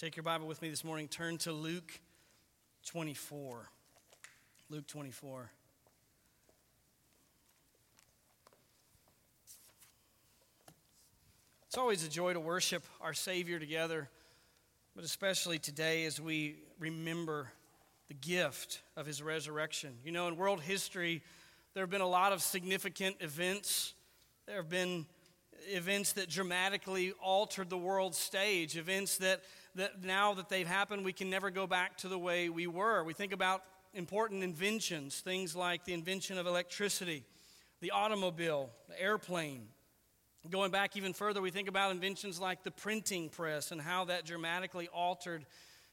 Take your Bible with me this morning. Turn to Luke 24. Luke 24. It's always a joy to worship our Savior together, but especially today as we remember the gift of His resurrection. You know, in world history, there have been a lot of significant events. There have been events that dramatically altered the world stage, events that that now that they've happened, we can never go back to the way we were. We think about important inventions, things like the invention of electricity, the automobile, the airplane. Going back even further, we think about inventions like the printing press and how that dramatically altered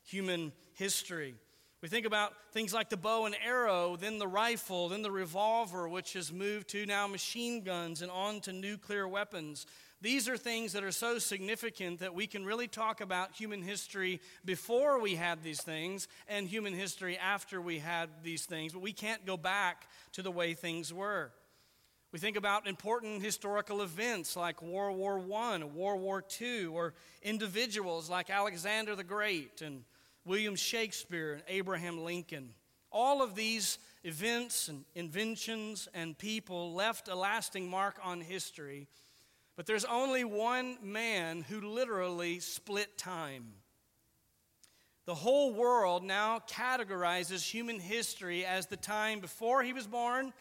human history. We think about things like the bow and arrow, then the rifle, then the revolver, which has moved to now machine guns and on to nuclear weapons. These are things that are so significant that we can really talk about human history before we had these things and human history after we had these things, but we can't go back to the way things were. We think about important historical events like World War I, World War II, or individuals like Alexander the Great and William Shakespeare and Abraham Lincoln. All of these events and inventions and people left a lasting mark on history but there's only one man who literally split time. The whole world now categorizes human history as the time before he was born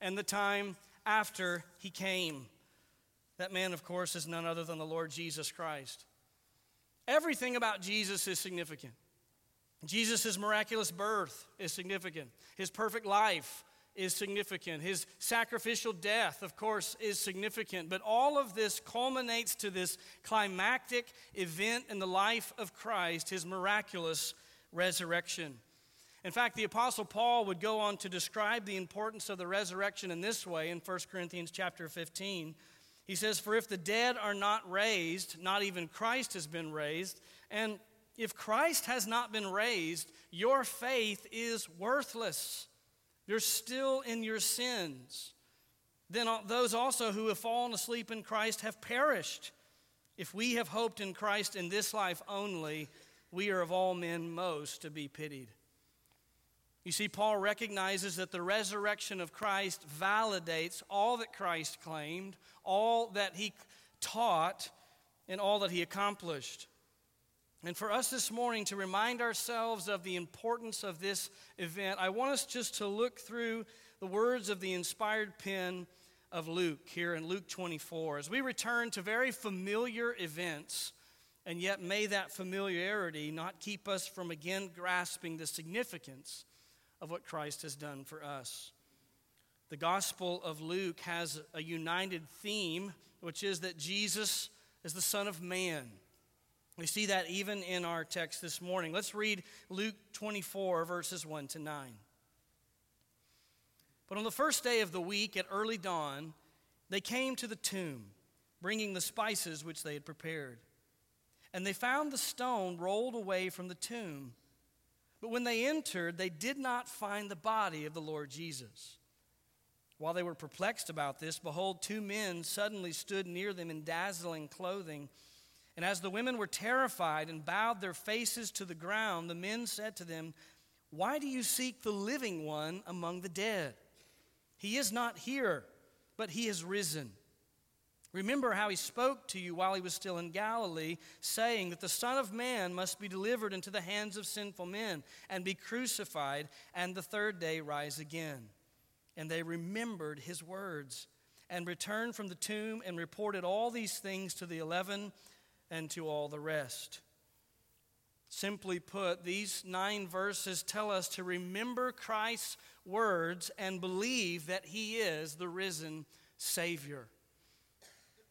and the time after he came. That man, of course, is none other than the Lord Jesus Christ. Everything about Jesus is significant. Jesus' miraculous birth is significant. His perfect life is significant. His sacrificial death, of course, is significant. But all of this culminates to this climactic event in the life of Christ, his miraculous resurrection. In fact, the apostle Paul would go on to describe the importance of the resurrection in this way in 1 Corinthians chapter 15. He says, "For if the dead are not raised, not even Christ has been raised, and if Christ has not been raised, your faith is worthless." You're still in your sins. Then those also who have fallen asleep in Christ have perished. If we have hoped in Christ in this life only, we are of all men most to be pitied. You see, Paul recognizes that the resurrection of Christ validates all that Christ claimed, all that he taught, and all that he accomplished. And for us this morning to remind ourselves of the importance of this event, I want us just to look through the words of the inspired pen of Luke here in Luke 24. As we return to very familiar events, and yet may that familiarity not keep us from again grasping the significance of what Christ has done for us. The Gospel of Luke has a united theme, which is that Jesus is the Son of Man. We see that even in our text this morning. Let's read Luke 24, verses 1 to 9. But on the first day of the week at early dawn, they came to the tomb, bringing the spices which they had prepared. And they found the stone rolled away from the tomb. But when they entered, they did not find the body of the Lord Jesus. While they were perplexed about this, behold, two men suddenly stood near them in dazzling clothing. And as the women were terrified and bowed their faces to the ground, the men said to them, Why do you seek the living one among the dead? He is not here, but he has risen. Remember how he spoke to you while he was still in Galilee, saying that the Son of Man must be delivered into the hands of sinful men and be crucified, and the third day rise again. And they remembered his words and returned from the tomb and reported all these things to the eleven and to all the rest. Simply put, these nine verses tell us to remember Christ's words and believe that he is the risen Savior.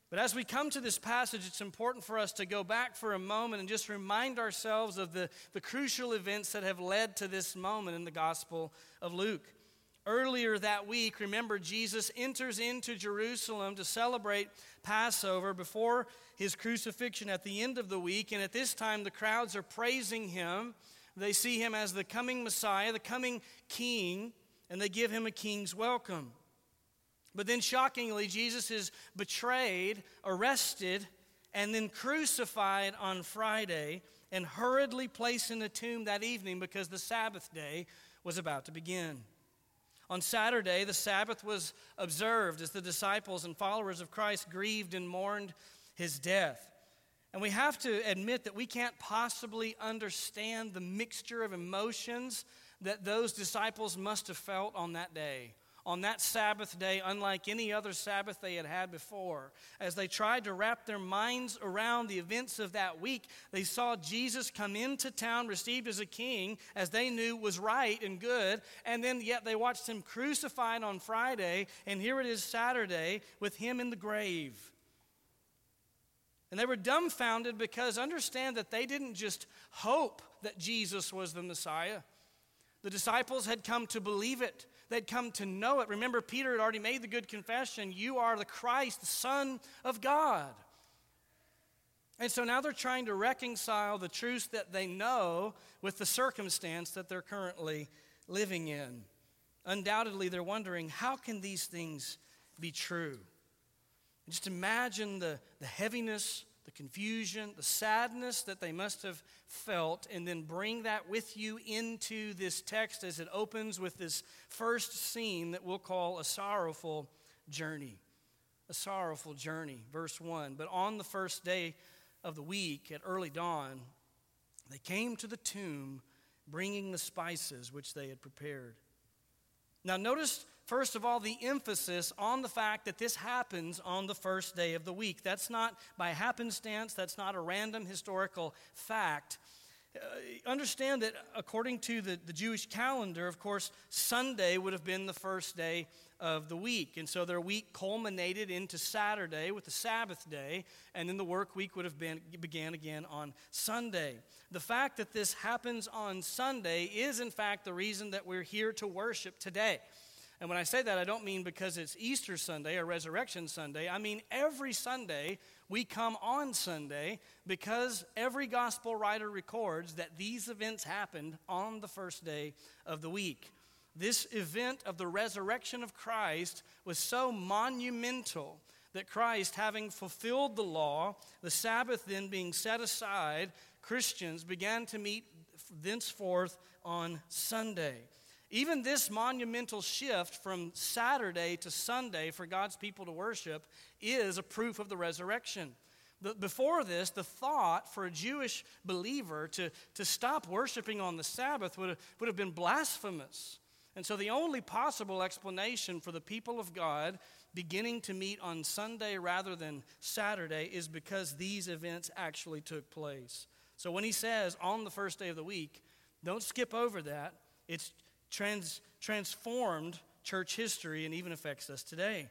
But as we come to this passage, it's important for us to go back for a moment and just remind ourselves of the, the crucial events that have led to this moment in the Gospel of Luke. Earlier that week, remember, Jesus enters into Jerusalem to celebrate Passover before his crucifixion at the end of the week. And at this time, the crowds are praising him. They see him as the coming Messiah, the coming King, and they give him a king's welcome. But then, shockingly, Jesus is betrayed, arrested, and then crucified on Friday and hurriedly placed in the tomb that evening because the Sabbath day was about to begin. On Saturday, the Sabbath was observed as the disciples and followers of Christ grieved and mourned his death. And we have to admit that we can't possibly understand the mixture of emotions that those disciples must have felt on that day on that Sabbath day, unlike any other Sabbath they had had before. As they tried to wrap their minds around the events of that week, they saw Jesus come into town, received as a king, as they knew was right and good, and then yet they watched him crucified on Friday, and here it is Saturday with him in the grave. And they were dumbfounded because understand that they didn't just hope that Jesus was the Messiah. The disciples had come to believe it. They'd come to know it. Remember, Peter had already made the good confession You are the Christ, the Son of God. And so now they're trying to reconcile the truth that they know with the circumstance that they're currently living in. Undoubtedly, they're wondering how can these things be true? just imagine the, the heaviness the confusion, the sadness that they must have felt, and then bring that with you into this text as it opens with this first scene that we'll call a sorrowful journey. A sorrowful journey. Verse 1 But on the first day of the week, at early dawn, they came to the tomb bringing the spices which they had prepared. Now, notice First of all, the emphasis on the fact that this happens on the first day of the week. That's not by happenstance, that's not a random historical fact. Uh, understand that according to the, the Jewish calendar, of course, Sunday would have been the first day of the week. And so their week culminated into Saturday with the Sabbath day, and then the work week would have been, began again on Sunday. The fact that this happens on Sunday is, in fact, the reason that we're here to worship today. And when I say that, I don't mean because it's Easter Sunday or Resurrection Sunday. I mean every Sunday we come on Sunday because every gospel writer records that these events happened on the first day of the week. This event of the resurrection of Christ was so monumental that Christ, having fulfilled the law, the Sabbath then being set aside, Christians began to meet thenceforth on Sunday. Even this monumental shift from Saturday to Sunday for God's people to worship is a proof of the resurrection. Before this, the thought for a Jewish believer to, to stop worshiping on the Sabbath would have, would have been blasphemous. And so, the only possible explanation for the people of God beginning to meet on Sunday rather than Saturday is because these events actually took place. So, when he says on the first day of the week, don't skip over that. It's trans, transformed church history and even affects us today.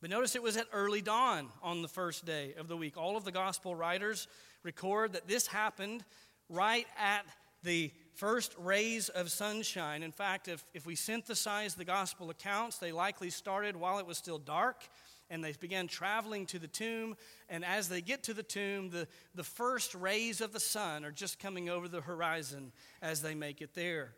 But notice it was at early dawn on the first day of the week. All of the gospel writers record that this happened right at the first rays of sunshine. In fact, if, if we synthesize the gospel accounts, they likely started while it was still dark and they began traveling to the tomb. And as they get to the tomb, the, the first rays of the sun are just coming over the horizon as they make it there.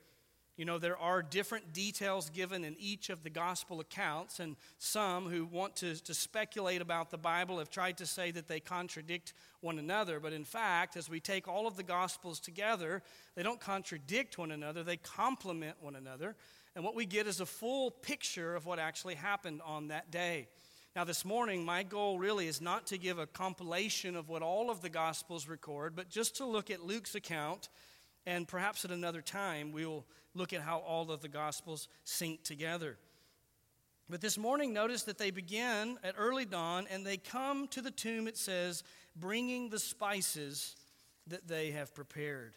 You know, there are different details given in each of the gospel accounts, and some who want to, to speculate about the Bible have tried to say that they contradict one another. But in fact, as we take all of the gospels together, they don't contradict one another, they complement one another. And what we get is a full picture of what actually happened on that day. Now, this morning, my goal really is not to give a compilation of what all of the Gospels record, but just to look at Luke's account, and perhaps at another time we'll look at how all of the Gospels sync together. But this morning, notice that they begin at early dawn and they come to the tomb, it says, bringing the spices that they have prepared.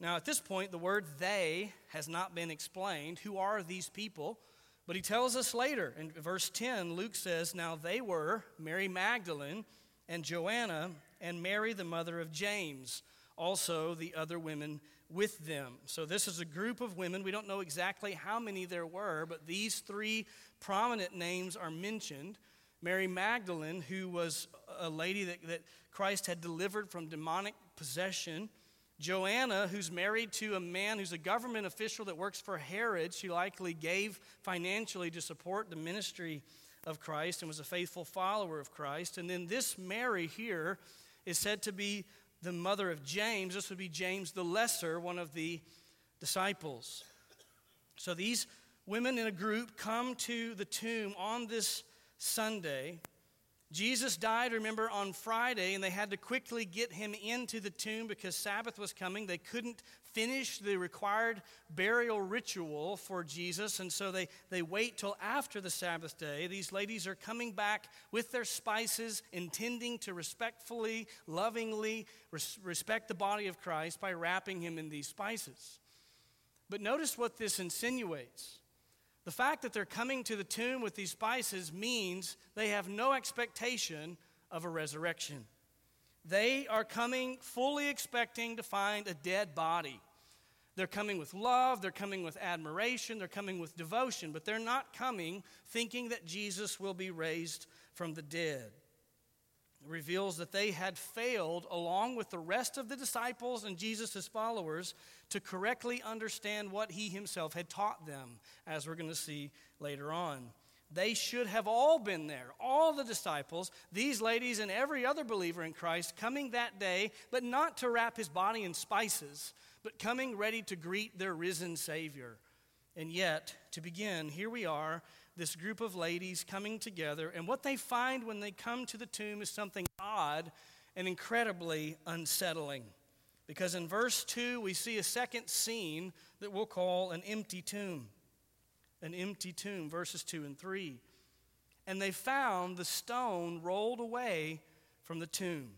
Now, at this point, the word they has not been explained. Who are these people? But he tells us later in verse 10, Luke says, Now they were Mary Magdalene and Joanna and Mary, the mother of James, also the other women with them. So, this is a group of women. We don't know exactly how many there were, but these three prominent names are mentioned. Mary Magdalene, who was a lady that, that Christ had delivered from demonic possession. Joanna, who's married to a man who's a government official that works for Herod. She likely gave financially to support the ministry of Christ and was a faithful follower of Christ. And then this Mary here is said to be the mother of James. This would be James the Lesser, one of the disciples. So these women in a group come to the tomb on this Sunday. Jesus died, remember, on Friday, and they had to quickly get him into the tomb because Sabbath was coming. They couldn't finish the required burial ritual for Jesus, and so they, they wait till after the Sabbath day. These ladies are coming back with their spices, intending to respectfully, lovingly res- respect the body of Christ by wrapping him in these spices. But notice what this insinuates. The fact that they're coming to the tomb with these spices means they have no expectation of a resurrection. They are coming fully expecting to find a dead body. They're coming with love, they're coming with admiration, they're coming with devotion, but they're not coming thinking that Jesus will be raised from the dead. Reveals that they had failed, along with the rest of the disciples and Jesus' followers, to correctly understand what he himself had taught them, as we're going to see later on. They should have all been there, all the disciples, these ladies, and every other believer in Christ coming that day, but not to wrap his body in spices, but coming ready to greet their risen Savior. And yet, to begin, here we are, this group of ladies coming together, and what they find when they come to the tomb is something odd and incredibly unsettling. Because in verse 2, we see a second scene that we'll call an empty tomb. An empty tomb, verses 2 and 3. And they found the stone rolled away from the tomb.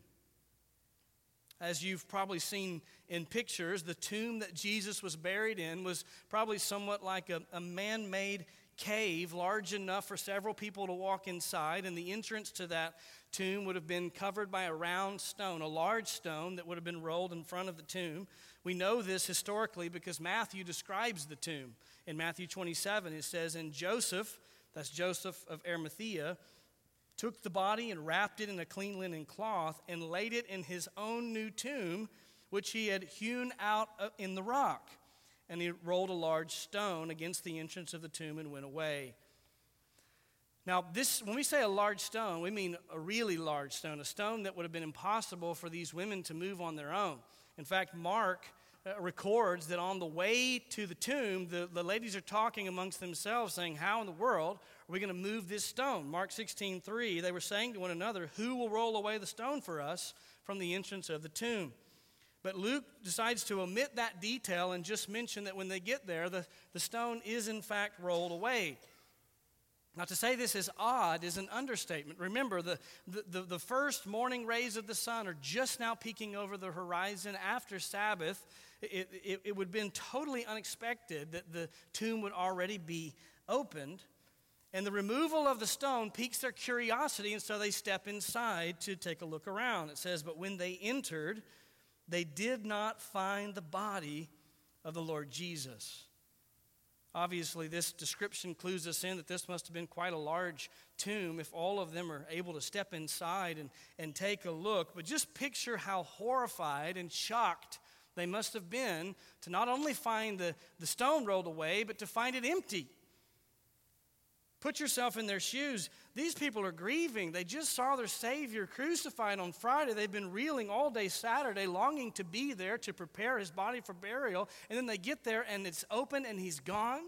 As you've probably seen in pictures, the tomb that Jesus was buried in was probably somewhat like a, a man made cave large enough for several people to walk inside, and the entrance to that tomb would have been covered by a round stone, a large stone that would have been rolled in front of the tomb. We know this historically because Matthew describes the tomb. In Matthew 27, it says, And Joseph, that's Joseph of Arimathea, took the body and wrapped it in a clean linen cloth and laid it in his own new tomb, which he had hewn out uh, in the rock. And he rolled a large stone against the entrance of the tomb and went away. Now, this, when we say a large stone, we mean a really large stone, a stone that would have been impossible for these women to move on their own. In fact, Mark uh, records that on the way to the tomb, the, the ladies are talking amongst themselves, saying, How in the world are we going to move this stone? Mark 16, 3, they were saying to one another, Who will roll away the stone for us from the entrance of the tomb? But Luke decides to omit that detail and just mention that when they get there, the, the stone is in fact rolled away. Now, to say this is odd is an understatement. Remember, the, the, the, first morning rays of the sun are just now peeking over the horizon after Sabbath. It, it, it would have been totally unexpected that the tomb would already be opened. And the removal of the stone piques their curiosity, and so they step inside to take a look around. It says, But when they entered, they did not find the body of the Lord Jesus. Obviously, this description clues us in that this must have been quite a large tomb if all of them are able to step inside and, and take a look. But just picture how horrified and shocked they must have been to not only find the, the stone rolled away, but to find it empty. Put yourself in their shoes. These people are grieving. They just saw their Savior crucified on Friday. They've been reeling all day Saturday, longing to be there to prepare his body for burial. And then they get there and it's open and he's gone.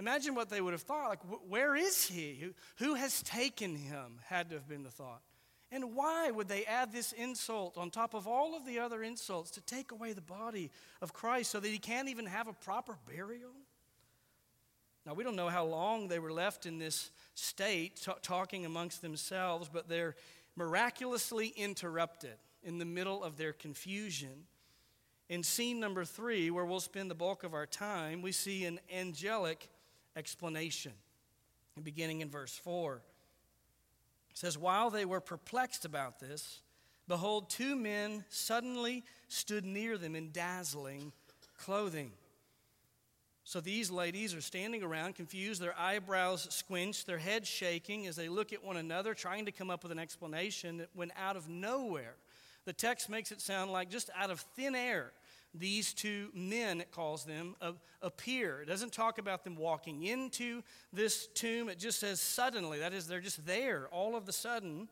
Imagine what they would have thought. Like, where is he? Who has taken him? Had to have been the thought. And why would they add this insult on top of all of the other insults to take away the body of Christ so that he can't even have a proper burial? Now, we don't know how long they were left in this state, t- talking amongst themselves, but they're miraculously interrupted in the middle of their confusion. In scene number three, where we'll spend the bulk of our time, we see an angelic explanation, beginning in verse 4. It says, While they were perplexed about this, behold, two men suddenly stood near them in dazzling clothing. So these ladies are standing around, confused, their eyebrows squinched, their heads shaking as they look at one another, trying to come up with an explanation that went out of nowhere. The text makes it sound like just out of thin air. these two men, it calls them, appear. It doesn't talk about them walking into this tomb, it just says suddenly. That is, they're just there all of the sudden.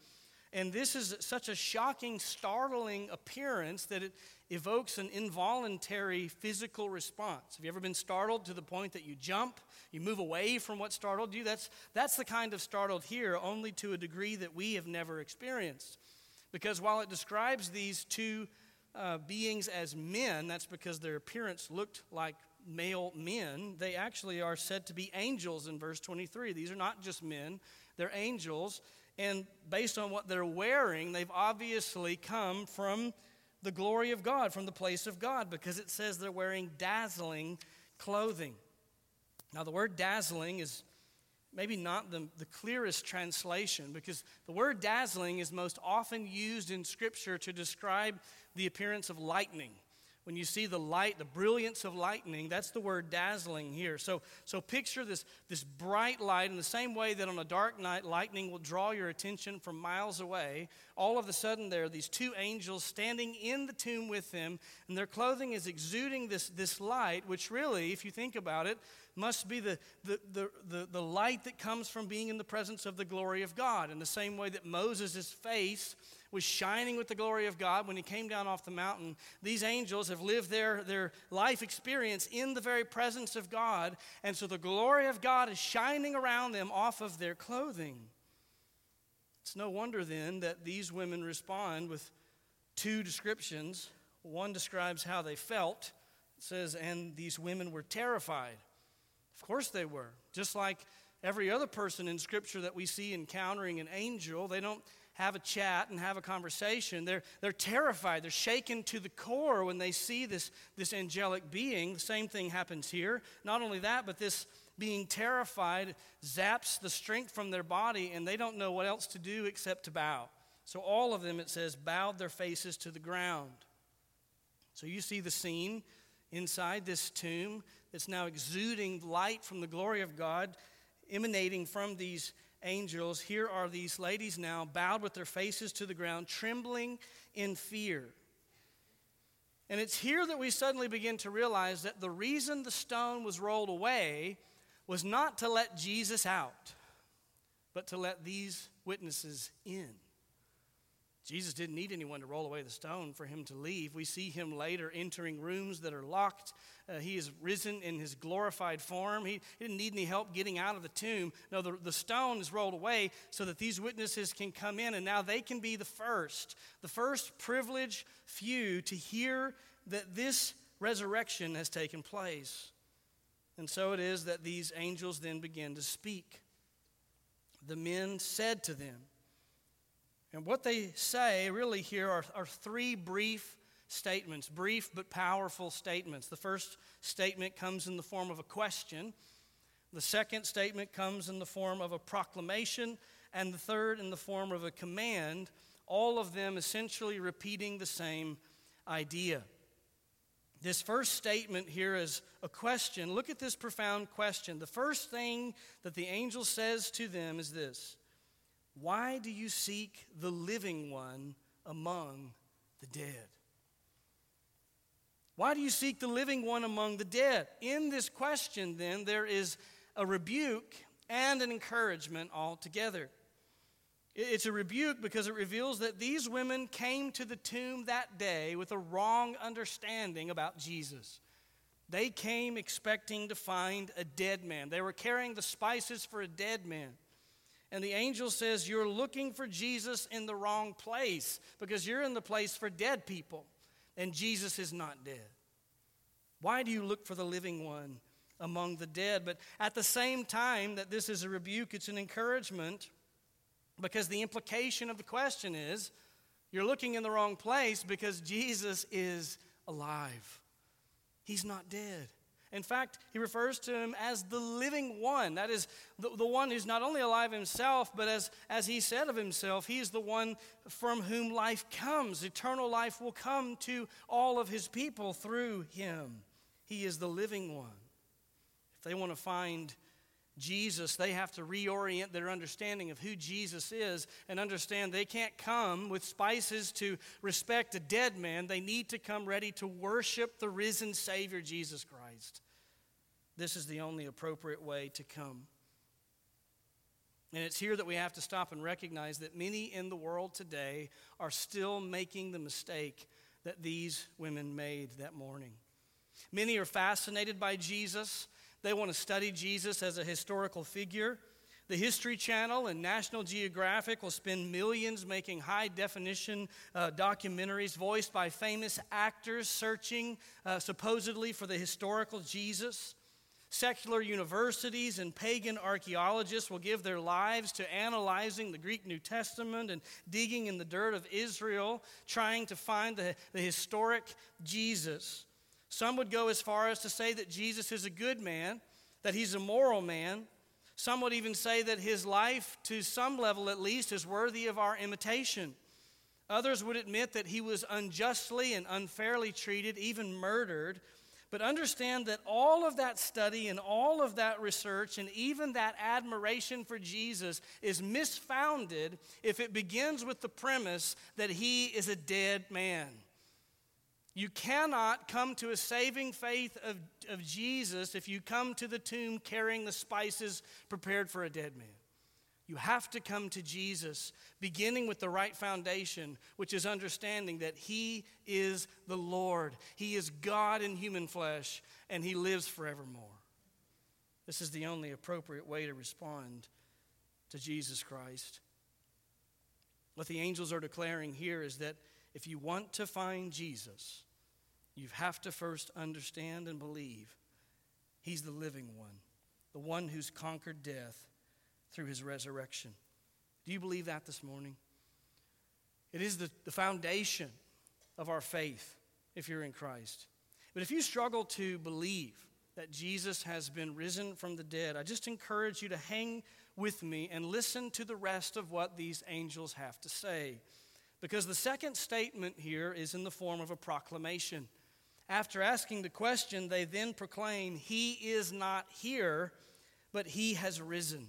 And this is such a shocking, startling appearance that it evokes an involuntary physical response. Have you ever been startled to the point that you jump, you move away from what startled you? That's, that's the kind of startled here, only to a degree that we have never experienced. Because while it describes these two uh, beings as men, that's because their appearance looked like male men. They actually are said to be angels in verse 23. These are not just men, they're angels. And based on what they're wearing, they've obviously come from the glory of God, from the place of God, because it says they're wearing dazzling clothing. Now, the word dazzling is maybe not the, the clearest translation because the word dazzling is most often used in Scripture to describe the appearance of lightning when you see the light, the brilliance of lightning, that's the word dazzling here. So, so picture this, this bright light in the same way that on a dark night, lightning will draw your attention from miles away. All of a sudden, there are these two angels standing in the tomb with them, and their clothing is exuding this, this light, which really, if you think about it, must be the, the, the, the, the light that comes from being in the presence of the glory of God. In the same way that Moses' face was shining with the glory of God when he came down off the mountain. These angels have lived their, their life experience in the very presence of God, and so the glory of God is shining around them off of their clothing. It's no wonder then that these women respond with two descriptions. One describes how they felt. It says, and these women were terrified. Of course they were. Just like every other person in Scripture that we see encountering an angel, they don't have a chat and have a conversation. They're, they're terrified. They're shaken to the core when they see this, this angelic being. The same thing happens here. Not only that, but this being terrified zaps the strength from their body, and they don't know what else to do except to bow. So all of them, it says, bowed their faces to the ground. So you see the scene inside this tomb that's now exuding light from the glory of God, emanating from these angels, here are these ladies now bowed with their faces to the ground, trembling in fear. And it's here that we suddenly begin to realize that the reason the stone was rolled away was not to let Jesus out, but to let these witnesses in. Jesus didn't need anyone to roll away the stone for him to leave. We see him later entering rooms that are locked. Uh, he is risen in his glorified form. He, he, didn't need any help getting out of the tomb. No, the, the stone is rolled away so that these witnesses can come in, and now they can be the first, the first privileged few to hear that this resurrection has taken place. And so it is that these angels then begin to speak. The men said to them, and what they say really here are, are three brief statements, brief but powerful statements. The first statement comes in the form of a question, the second statement comes in the form of a proclamation, and the third in the form of a command, all of them essentially repeating the same idea. This first statement here is a question. Look at this profound question. The first thing that the angel says to them is this why do you seek the living one among the dead? Why do you seek the living one among the dead? In this question, then, there is a rebuke and an encouragement altogether. It's a rebuke because it reveals that these women came to the tomb that day with a wrong understanding about Jesus. They came expecting to find a dead man, they were carrying the spices for a dead man. And the angel says, You're looking for Jesus in the wrong place because you're in the place for dead people, and Jesus is not dead. Why do you look for the living one among the dead? But at the same time that this is a rebuke, it's an encouragement because the implication of the question is you're looking in the wrong place because Jesus is alive, He's not dead. In fact, he refers to him as the living one. That is, the, the one who's not only alive himself, but as, as he said of himself, he is the one from whom life comes. Eternal life will come to all of his people through him. He is the living one. If they want to find Jesus, they have to reorient their understanding of who Jesus is and understand they can't come with spices to respect a dead man. They need to come ready to worship the risen Savior, Jesus Christ. This is the only appropriate way to come. And it's here that we have to stop and recognize that many in the world today are still making the mistake that these women made that morning. Many are fascinated by Jesus. They want to study Jesus as a historical figure. The History Channel and National Geographic will spend millions making high definition uh, documentaries voiced by famous actors searching uh, supposedly for the historical Jesus. Secular universities and pagan archaeologists will give their lives to analyzing the Greek New Testament and digging in the dirt of Israel, trying to find the, the historic Jesus. Some would go as far as to say that Jesus is a good man, that he's a moral man. Some would even say that his life, to some level at least, is worthy of our imitation. Others would admit that he was unjustly and unfairly treated, even murdered. But understand that all of that study and all of that research and even that admiration for Jesus is misfounded if it begins with the premise that he is a dead man. You cannot come to a saving faith of, of Jesus if you come to the tomb carrying the spices prepared for a dead man. You have to come to Jesus, beginning with the right foundation, which is understanding that He is the Lord. He is God in human flesh, and He lives forevermore. This is the only appropriate way to respond to Jesus Christ. What the angels are declaring here is that if you want to find Jesus, you have to first understand and believe He's the living one, the one who's conquered death through his resurrection. Do you believe that this morning? It is the, the foundation of our faith if you're in Christ. But if you struggle to believe that Jesus has been risen from the dead, I just encourage you to hang with me and listen to the rest of what these angels have to say. Because the second statement here is in the form of a proclamation. After asking the question, they then proclaim, He is not here, but He has risen.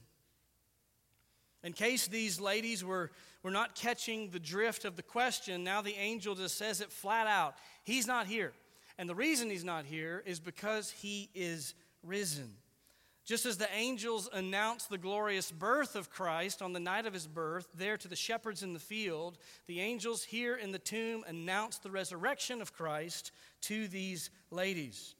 In case these ladies were, were not catching the drift of the question, now the angel just says it flat out He's not here. And the reason He's not here is because He is risen. Just as the angels announced the glorious birth of Christ on the night of his birth, there to the shepherds in the field, the angels here in the tomb announced the resurrection of Christ to these ladies.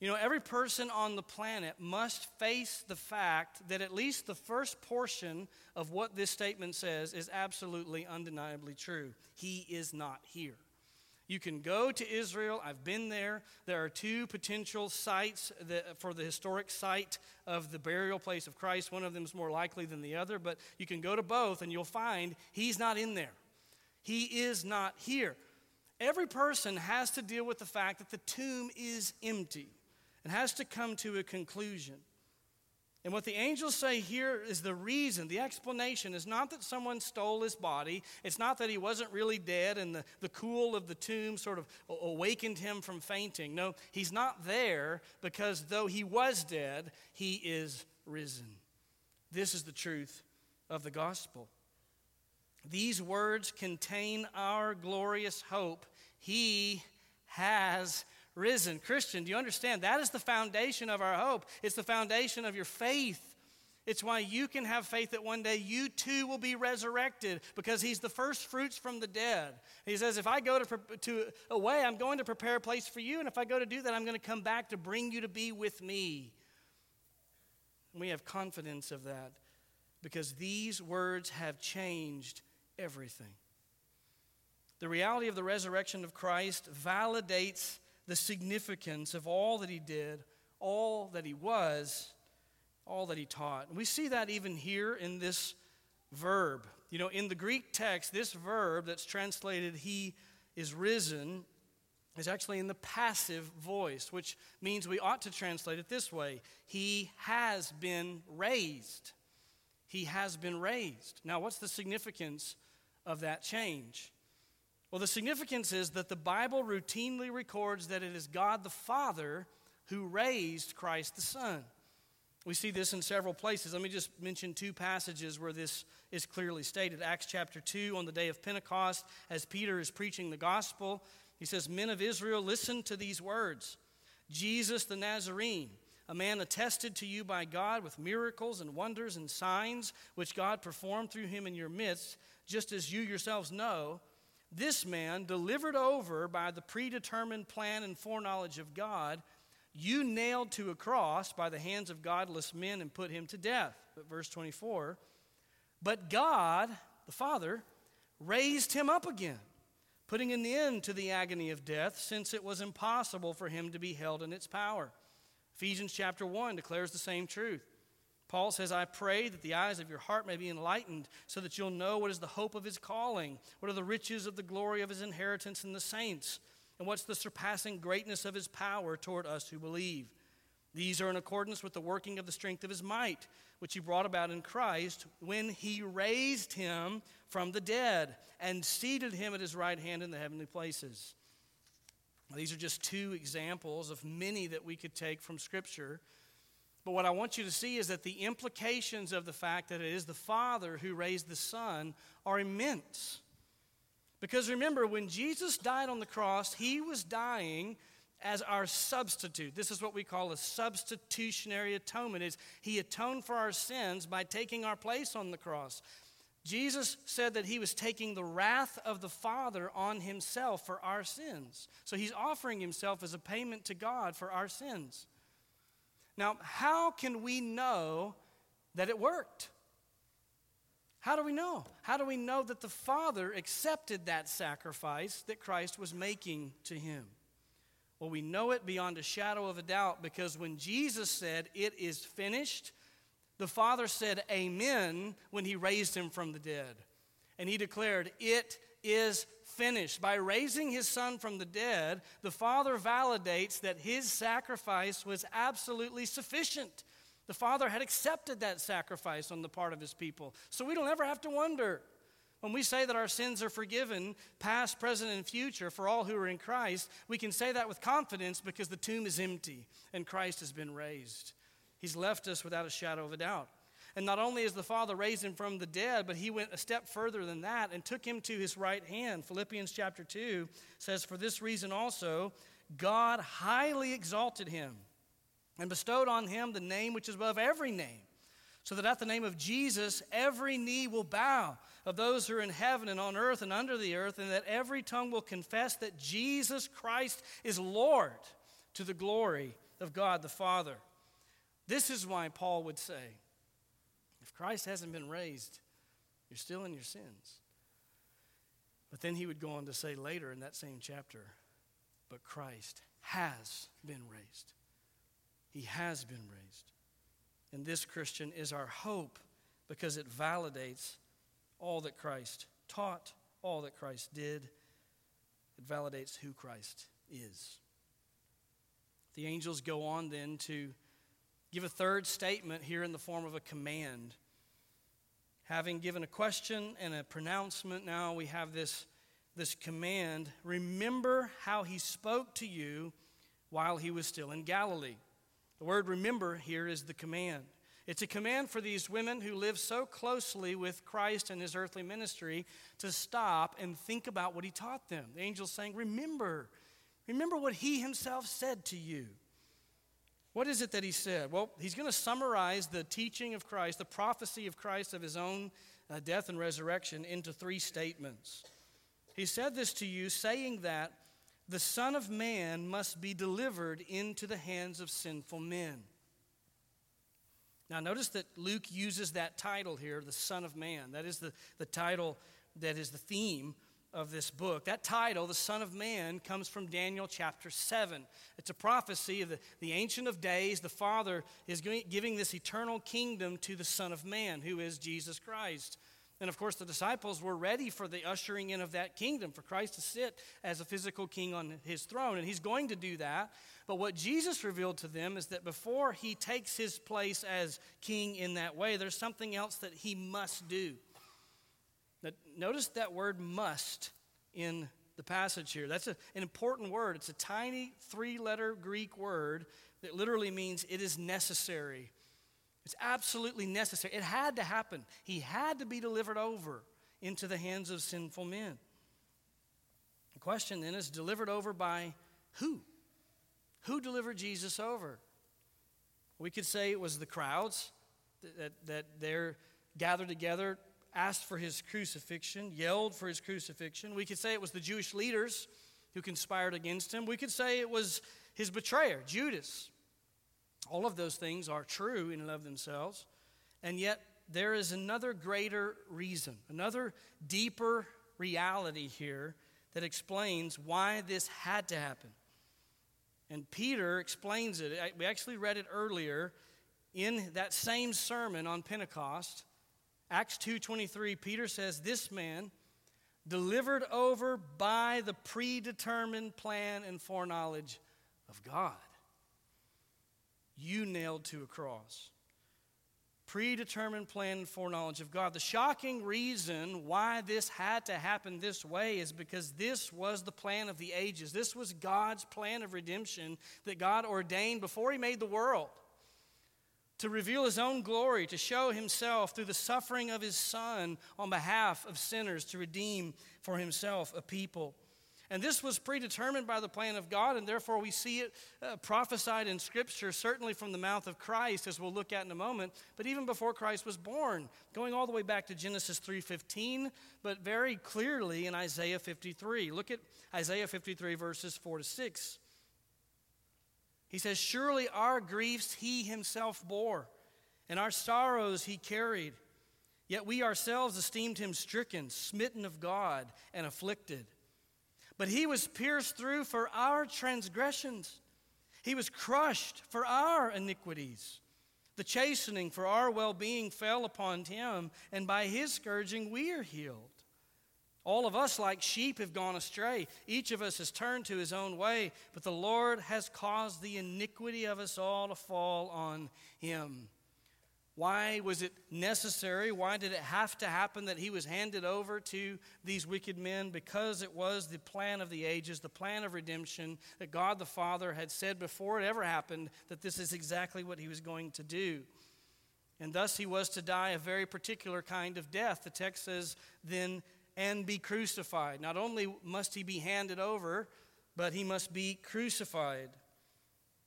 You know, every person on the planet must face the fact that at least the first portion of what this statement says is absolutely undeniably true. He is not here. You can go to Israel. I've been there. There are two potential sites that, for the historic site of the burial place of Christ. One of them is more likely than the other, but you can go to both and you'll find he's not in there. He is not here. Every person has to deal with the fact that the tomb is empty and has to come to a conclusion. And what the angels say here is the reason, the explanation is not that someone stole his body. It's not that he wasn't really dead and the, the cool of the tomb sort of awakened him from fainting. No, he's not there because though he was dead, he is risen. This is the truth of the gospel. These words contain our glorious hope. He has risen. Christian, do you understand? That is the foundation of our hope. It's the foundation of your faith. It's why you can have faith that one day you too will be resurrected because he's the first fruits from the dead. He says, If I go to, to away, I'm going to prepare a place for you. And if I go to do that, I'm going to come back to bring you to be with me. And we have confidence of that because these words have changed everything. The reality of the resurrection of Christ validates the significance of all that he did, all that he was, all that he taught. And we see that even here in this verb. You know, in the Greek text, this verb that's translated, he is risen, is actually in the passive voice, which means we ought to translate it this way He has been raised. He has been raised. Now, what's the significance of that change? Well, the significance is that the Bible routinely records that it is God the Father who raised Christ the Son. We see this in several places. Let me just mention two passages where this is clearly stated. Acts chapter 2, on the day of Pentecost, as Peter is preaching the gospel, he says, Men of Israel, listen to these words Jesus the Nazarene, a man attested to you by God with miracles and wonders and signs, which God performed through him in your midst, just as you yourselves know. This man, delivered over by the predetermined plan and foreknowledge of God, you nailed to a cross by the hands of godless men and put him to death. But verse 24, but God, the Father, raised him up again, putting an end to the agony of death, since it was impossible for him to be held in its power. Ephesians chapter 1 declares the same truth. Paul says, I pray that the eyes of your heart may be enlightened, so that you'll know what is the hope of his calling, what are the riches of the glory of his inheritance in the saints and what's the surpassing greatness of his power toward us who believe? These are in accordance with the working of the strength of his might, which he brought about in Christ when he raised him from the dead and seated him at his right hand in the heavenly places. These are just two examples of many that we could take from Scripture. But what I want you to see is that the implications of the fact that it is the Father who raised the Son are immense. Because remember, when Jesus died on the cross, he was dying as our substitute. This is what we call a substitutionary atonement. Is he atoned for our sins by taking our place on the cross. Jesus said that he was taking the wrath of the Father on himself for our sins. So he's offering himself as a payment to God for our sins. Now, how can we know that it worked? How do we know? How do we know that the Father accepted that sacrifice that Christ was making to him? Well, we know it beyond a shadow of a doubt because when Jesus said, It is finished, the Father said, Amen, when he raised him from the dead. And he declared, It is finished. By raising his son from the dead, the Father validates that his sacrifice was absolutely sufficient. The Father had accepted that sacrifice on the part of His people. So we don't ever have to wonder. When we say that our sins are forgiven, past, present, and future, for all who are in Christ, we can say that with confidence because the tomb is empty and Christ has been raised. He's left us without a shadow of a doubt. And not only is the Father raised him from the dead, but he went a step further than that and took him to his right hand. Philippians chapter 2 says, For this reason also, God highly exalted him and bestowed on him the name which is above every name, so that at the name of Jesus every knee will bow of those who are in heaven and on earth and under the earth, and that every tongue will confess that Jesus Christ is Lord to the glory of God the Father. This is why Paul would say, if Christ hasn't been raised, you're still in your sins. But then he would go on to say later in that same chapter, but Christ has been raised. He has been raised. And this Christian is our hope because it validates all that Christ taught, all that Christ did. It validates who Christ is. The angels go on then to give a third statement here in the form of a command. Having given a question and a pronouncement, now we have this, this command Remember how he spoke to you while he was still in Galilee. The word remember here is the command. It's a command for these women who live so closely with Christ and his earthly ministry to stop and think about what he taught them. The angel's saying, Remember, remember what he himself said to you. What is it that he said? Well, he's going to summarize the teaching of Christ, the prophecy of Christ of his own uh, death and resurrection, into three statements. He said this to you, saying that the Son of Man must be delivered into the hands of sinful men. Now, notice that Luke uses that title here, the Son of Man. That is the, the title that is the theme of this book. That title, the Son of Man, comes from Daniel chapter 7. It's a prophecy of the, the Ancient of Days. The Father is giving this eternal kingdom to the Son of Man, who is Jesus Christ. And of course, the disciples were ready for the ushering in of that kingdom, for Christ to sit as a physical king on his throne. And he's going to do that. But what Jesus revealed to them is that before he takes his place as king in that way, there's something else that he must do. Now, notice that word must in the passage here. That's a, an important word. It's a tiny three letter Greek word that literally means it is necessary It's absolutely necessary. It had to happen. He had to be delivered over into the hands of sinful men. The question then is delivered over by who? Who delivered Jesus over? We could say it was the crowds that, that, that they're gathered together, asked for his crucifixion, yelled for his crucifixion. We could say it was the Jewish leaders who conspired against him. We could say it was his betrayer, Judas. All of those things are true in and of themselves. And yet, there is another greater reason, another deeper reality here that explains why this had to happen. And Peter explains it. We actually read it earlier in that same sermon on Pentecost. Acts 2:23 Peter says this man delivered over by the predetermined plan and foreknowledge of God you nailed to a cross. Predetermined plan and foreknowledge of God. The shocking reason why this had to happen this way is because this was the plan of the ages. This was God's plan of redemption that God ordained before He made the world to reveal his own glory, to show himself through the suffering of his Son on behalf of sinners, to redeem for himself a people. And this was predetermined by the plan of God, and therefore we see it uh, prophesied in Scripture, certainly from the mouth of Christ, as we'll look at in a moment, but even before Christ was born, going all the way back to Genesis 3.15, but very clearly in Isaiah 53. Look at Isaiah 53, verses 4 to 6. He says, Surely our griefs he himself bore, and our sorrows he carried. Yet we ourselves esteemed him stricken, smitten of God, and afflicted. But he was pierced through for our transgressions, he was crushed for our iniquities. The chastening for our well being fell upon him, and by his scourging we are healed. All of us, like sheep, have gone astray. Each of us has turned to his own way, but the Lord has caused the iniquity of us all to fall on him. Why was it necessary? Why did it have to happen that he was handed over to these wicked men? Because it was the plan of the ages, the plan of redemption that God the Father had said before it ever happened that this is exactly what he was going to do. And thus he was to die a very particular kind of death. The text says, then, and be crucified. Not only must he be handed over, but he must be crucified.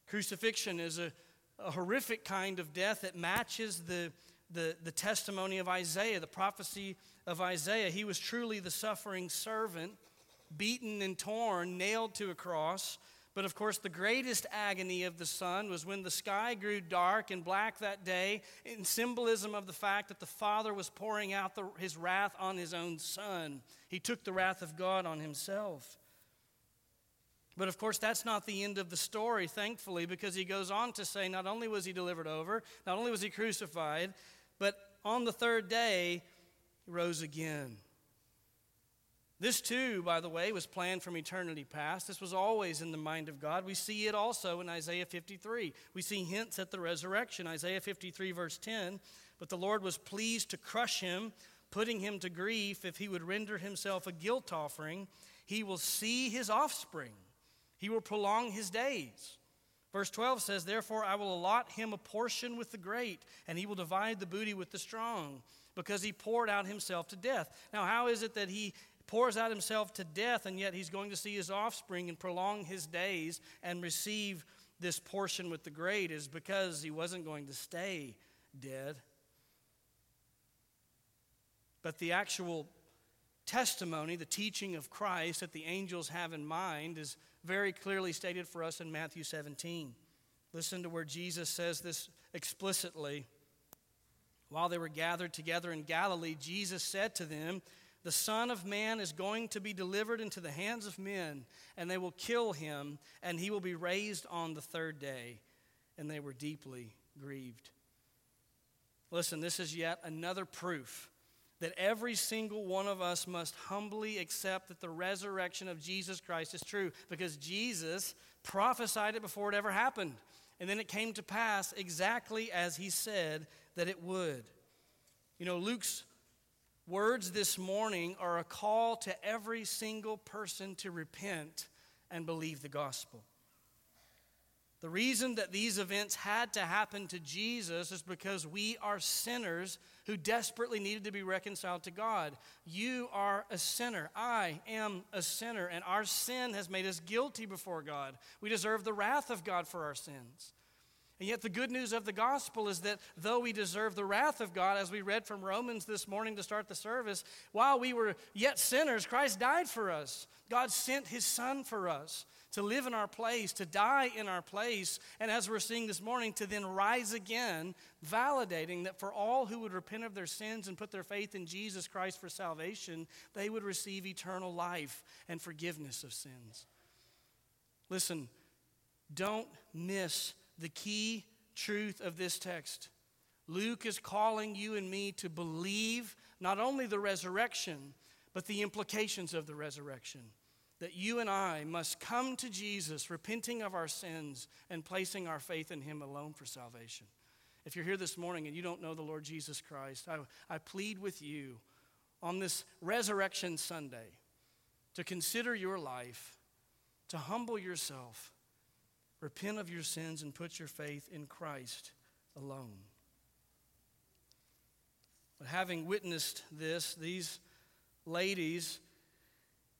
Crucifixion is a a horrific kind of death that matches the, the, the testimony of Isaiah, the prophecy of Isaiah. He was truly the suffering servant, beaten and torn, nailed to a cross. But of course, the greatest agony of the Son was when the sky grew dark and black that day, in symbolism of the fact that the Father was pouring out the, his wrath on his own Son. He took the wrath of God on himself. But of course, that's not the end of the story, thankfully, because he goes on to say not only was he delivered over, not only was he crucified, but on the third day, he rose again. This, too, by the way, was planned from eternity past. This was always in the mind of God. We see it also in Isaiah 53. We see hints at the resurrection. Isaiah 53, verse 10 But the Lord was pleased to crush him, putting him to grief if he would render himself a guilt offering. He will see his offspring he will prolong his days. Verse 12 says, Therefore I will allot him a portion with the great, and he will divide the booty with the strong, because he poured out himself to death. Now, how is it that he pours out himself to death, and yet he's going to see his offspring and prolong his days and receive this portion with the great? Is because he wasn't going to stay dead. But the actual testimony, the teaching of Christ that the angels have in mind, is very clearly stated for us in Matthew 17. Listen to where Jesus says this explicitly. While they were gathered together in Galilee, Jesus said to them, The Son of Man is going to be delivered into the hands of men, and they will kill him, and he will be raised on the third day. And they were deeply grieved. Listen, this is yet another proof that every single one of us must humbly accept that the resurrection of Jesus Christ is true because Jesus prophesied it before it ever happened. And then it came to pass exactly as he said that it would. You know, Luke's words this morning are a call to every single person to repent and believe the gospel. The reason that these events had to happen to Jesus is because we are sinners who desperately needed to be reconciled to God. You are a sinner. I am a sinner, and our sin has made us guilty before God. We deserve the wrath of God for our sins. And yet, the good news of the gospel is that though we deserve the wrath of God, as we read from Romans this morning to start the service, while we were yet sinners, Christ died for us. God sent his Son for us to live in our place, to die in our place, and as we're seeing this morning, to then rise again, validating that for all who would repent of their sins and put their faith in Jesus Christ for salvation, they would receive eternal life and forgiveness of sins. Listen, don't miss the key truth of this text. Luke is calling you and me to believe not only the resurrection, but the implications of the resurrection. That you and I must come to Jesus, repenting of our sins and placing our faith in Him alone for salvation. If you're here this morning and you don't know the Lord Jesus Christ, I, I plead with you on this Resurrection Sunday to consider your life, to humble yourself Repent of your sins and put your faith in Christ alone. But having witnessed this, these ladies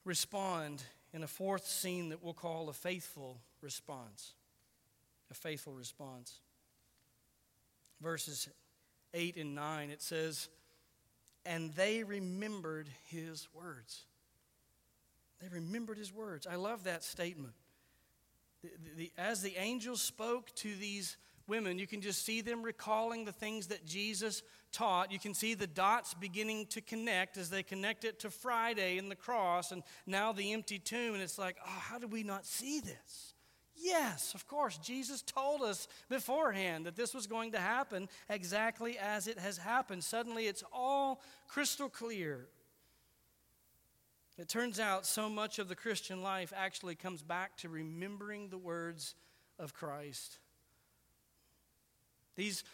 respond in a fourth scene that we'll call a faithful response. A faithful response. Verses 8 and 9, it says, And they remembered his words. They remembered his words. I love that statement the, the, as the angels spoke to these women, you can just see them recalling the things that Jesus taught. You can see the dots beginning to connect as they connect it to Friday and the cross and now the empty tomb. And it's like, oh, how did we not see this? Yes, of course. Jesus told us beforehand that this was going to happen exactly as it has happened. Suddenly, it's all crystal clear. It turns out so much of the Christian life actually comes back to remembering the words of Christ. These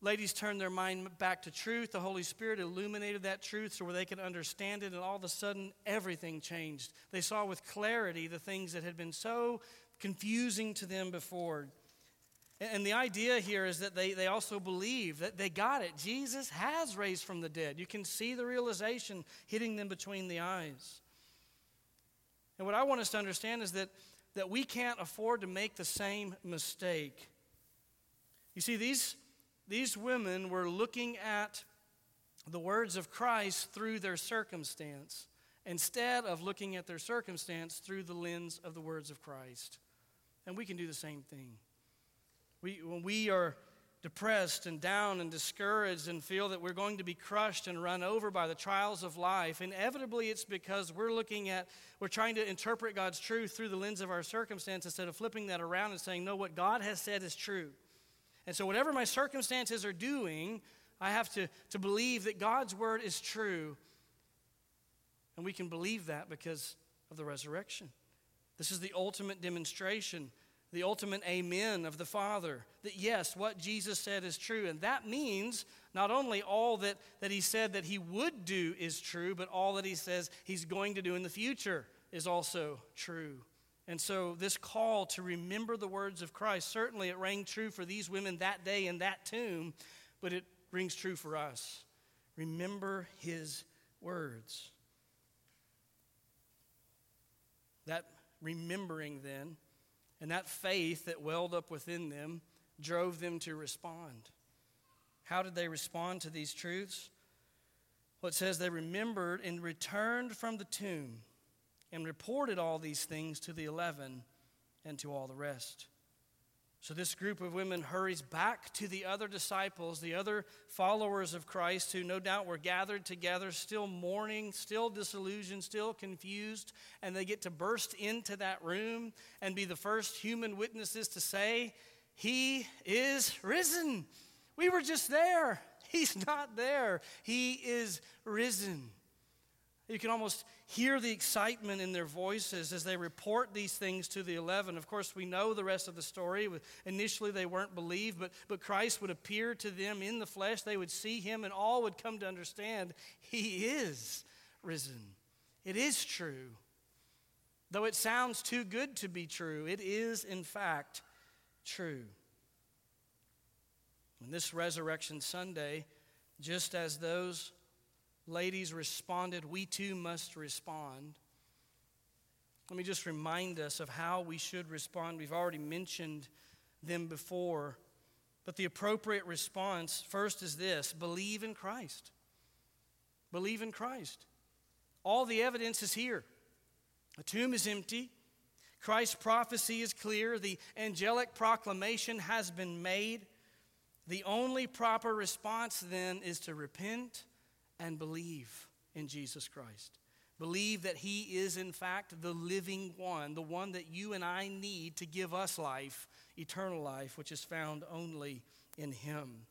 ladies turned their mind back to truth. The Holy Spirit illuminated that truth so where they could understand it, and all of a sudden, everything changed. They saw with clarity the things that had been so confusing to them before. And the idea here is that they, they also believe that they got it. Jesus has raised from the dead. You can see the realization hitting them between the eyes. And what I want us to understand is that, that we can't afford to make the same mistake. You see, these, these women were looking at the words of Christ through their circumstance instead of looking at their circumstance through the lens of the words of Christ. And we can do the same thing. We, when we are depressed and down and discouraged and feel that we're going to be crushed and run over by the trials of life, inevitably it's because we're looking at, we're trying to interpret God's truth through the lens of our circumstance instead of flipping that around and saying, no, what God has said is true. And so, whatever my circumstances are doing, I have to, to believe that God's word is true. And we can believe that because of the resurrection. This is the ultimate demonstration the ultimate amen of the Father. That yes, what Jesus said is true. And that means not only all that, that he said that he would do is true, but all that he says he's going to do in the future is also true. And so, this call to remember the words of Christ, certainly it rang true for these women that day in that tomb, but it rings true for us. Remember his words. That remembering then and that faith that welled up within them drove them to respond. How did they respond to these truths? Well, it says they remembered and returned from the tomb and reported all these things to the eleven and to all the rest. So, this group of women hurries back to the other disciples, the other followers of Christ, who no doubt were gathered together, still mourning, still disillusioned, still confused, and they get to burst into that room and be the first human witnesses to say, He is risen. We were just there. He's not there. He is risen. You can almost hear the excitement in their voices as they report these things to the 11. Of course, we know the rest of the story. Initially, they weren't believed, but, but Christ would appear to them in the flesh. They would see him, and all would come to understand he is risen. It is true. Though it sounds too good to be true, it is, in fact, true. And this Resurrection Sunday, just as those ladies responded, we too must respond. Let me just remind us of how we should respond. We've already mentioned them before. But the appropriate response first is this believe in Christ. Believe in Christ. All the evidence is here. The tomb is empty. Christ's prophecy is clear. The angelic proclamation has been made. The only proper response then is to repent and believe in Jesus Christ. Believe that He is, in fact, the living one, the one that you and I need to give us life, eternal life, which is found only in Him.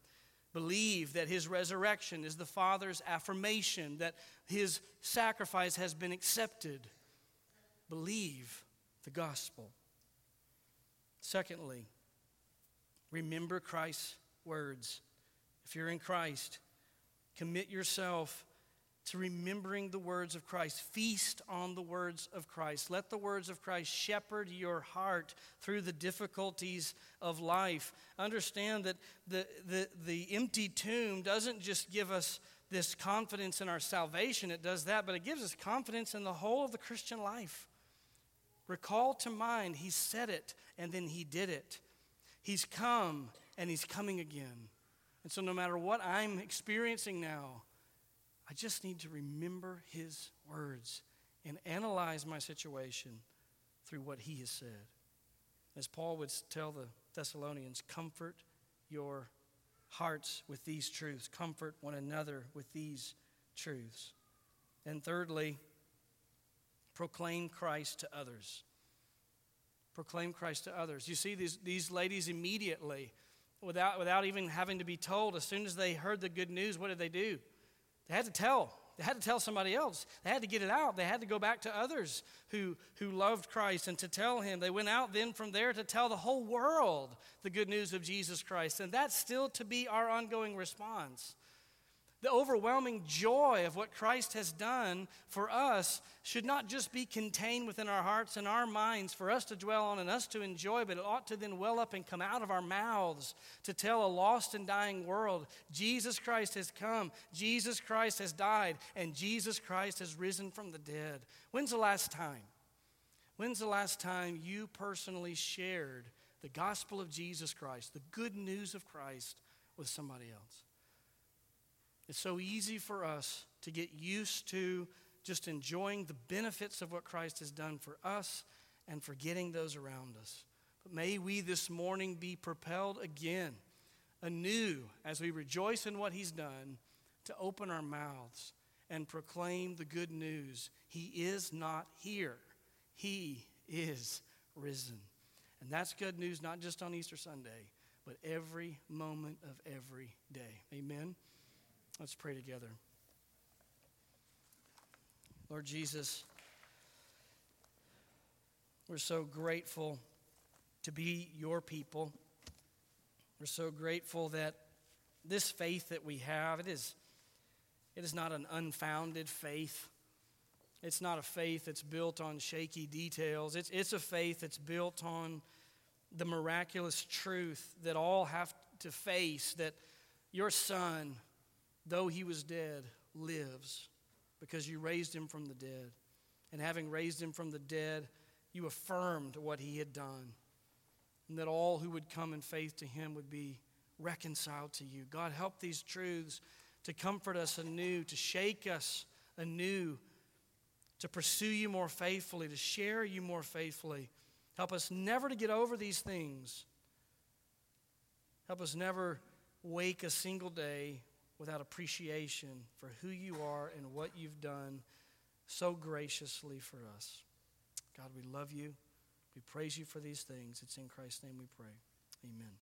Believe that His resurrection is the Father's affirmation that His sacrifice has been accepted. Believe the gospel. Secondly, remember Christ's words. If you're in Christ, commit yourself to remembering the words of Christ. Feast on the words of Christ. Let the words of Christ shepherd your heart through the difficulties of life. Understand that the, the, the empty tomb doesn't just give us this confidence in our salvation, it does that, but it gives us confidence in the whole of the Christian life. Recall to mind, He said it and then He did it. He's come and He's coming again. And so, no matter what I'm experiencing now, I just need to remember his words and analyze my situation through what he has said. As Paul would tell the Thessalonians, comfort your hearts with these truths, comfort one another with these truths. And thirdly, proclaim Christ to others. Proclaim Christ to others. You see, these, these ladies immediately, without, without even having to be told, as soon as they heard the good news, what did they do? They had to tell. They had to tell somebody else. They had to get it out. They had to go back to others who, who loved Christ and to tell him. They went out then from there to tell the whole world the good news of Jesus Christ. And that's still to be our ongoing response. The overwhelming joy of what Christ has done for us should not just be contained within our hearts and our minds for us to dwell on and us to enjoy, but it ought to then well up and come out of our mouths to tell a lost and dying world Jesus Christ has come, Jesus Christ has died, and Jesus Christ has risen from the dead. When's the last time? When's the last time you personally shared the gospel of Jesus Christ, the good news of Christ, with somebody else? It's so easy for us to get used to just enjoying the benefits of what Christ has done for us and forgetting those around us. But may we this morning be propelled again, anew, as we rejoice in what He's done, to open our mouths and proclaim the good news. He is not here, He is risen. And that's good news not just on Easter Sunday, but every moment of every day. Amen. Let's pray together. Lord Jesus, we're so grateful to be your people. We're so grateful that this faith that we have, it is, it is not an unfounded faith. It's not a faith that's built on shaky details. It's, it's a faith that's built on the miraculous truth that all have to face that your Son, though he was dead, lives because you raised him from the dead. And having raised him from the dead, you affirmed what he had done. And that all who would come in faith to him would be reconciled to you. God, help these truths to comfort us anew, to shake us anew, to pursue you more faithfully, to share you more faithfully. Help us never to get over these things. Help us never wake a single day without appreciation for who you are and what you've done so graciously for us. God, we love you. We praise you for these things. It's in Christ's name we pray. Amen.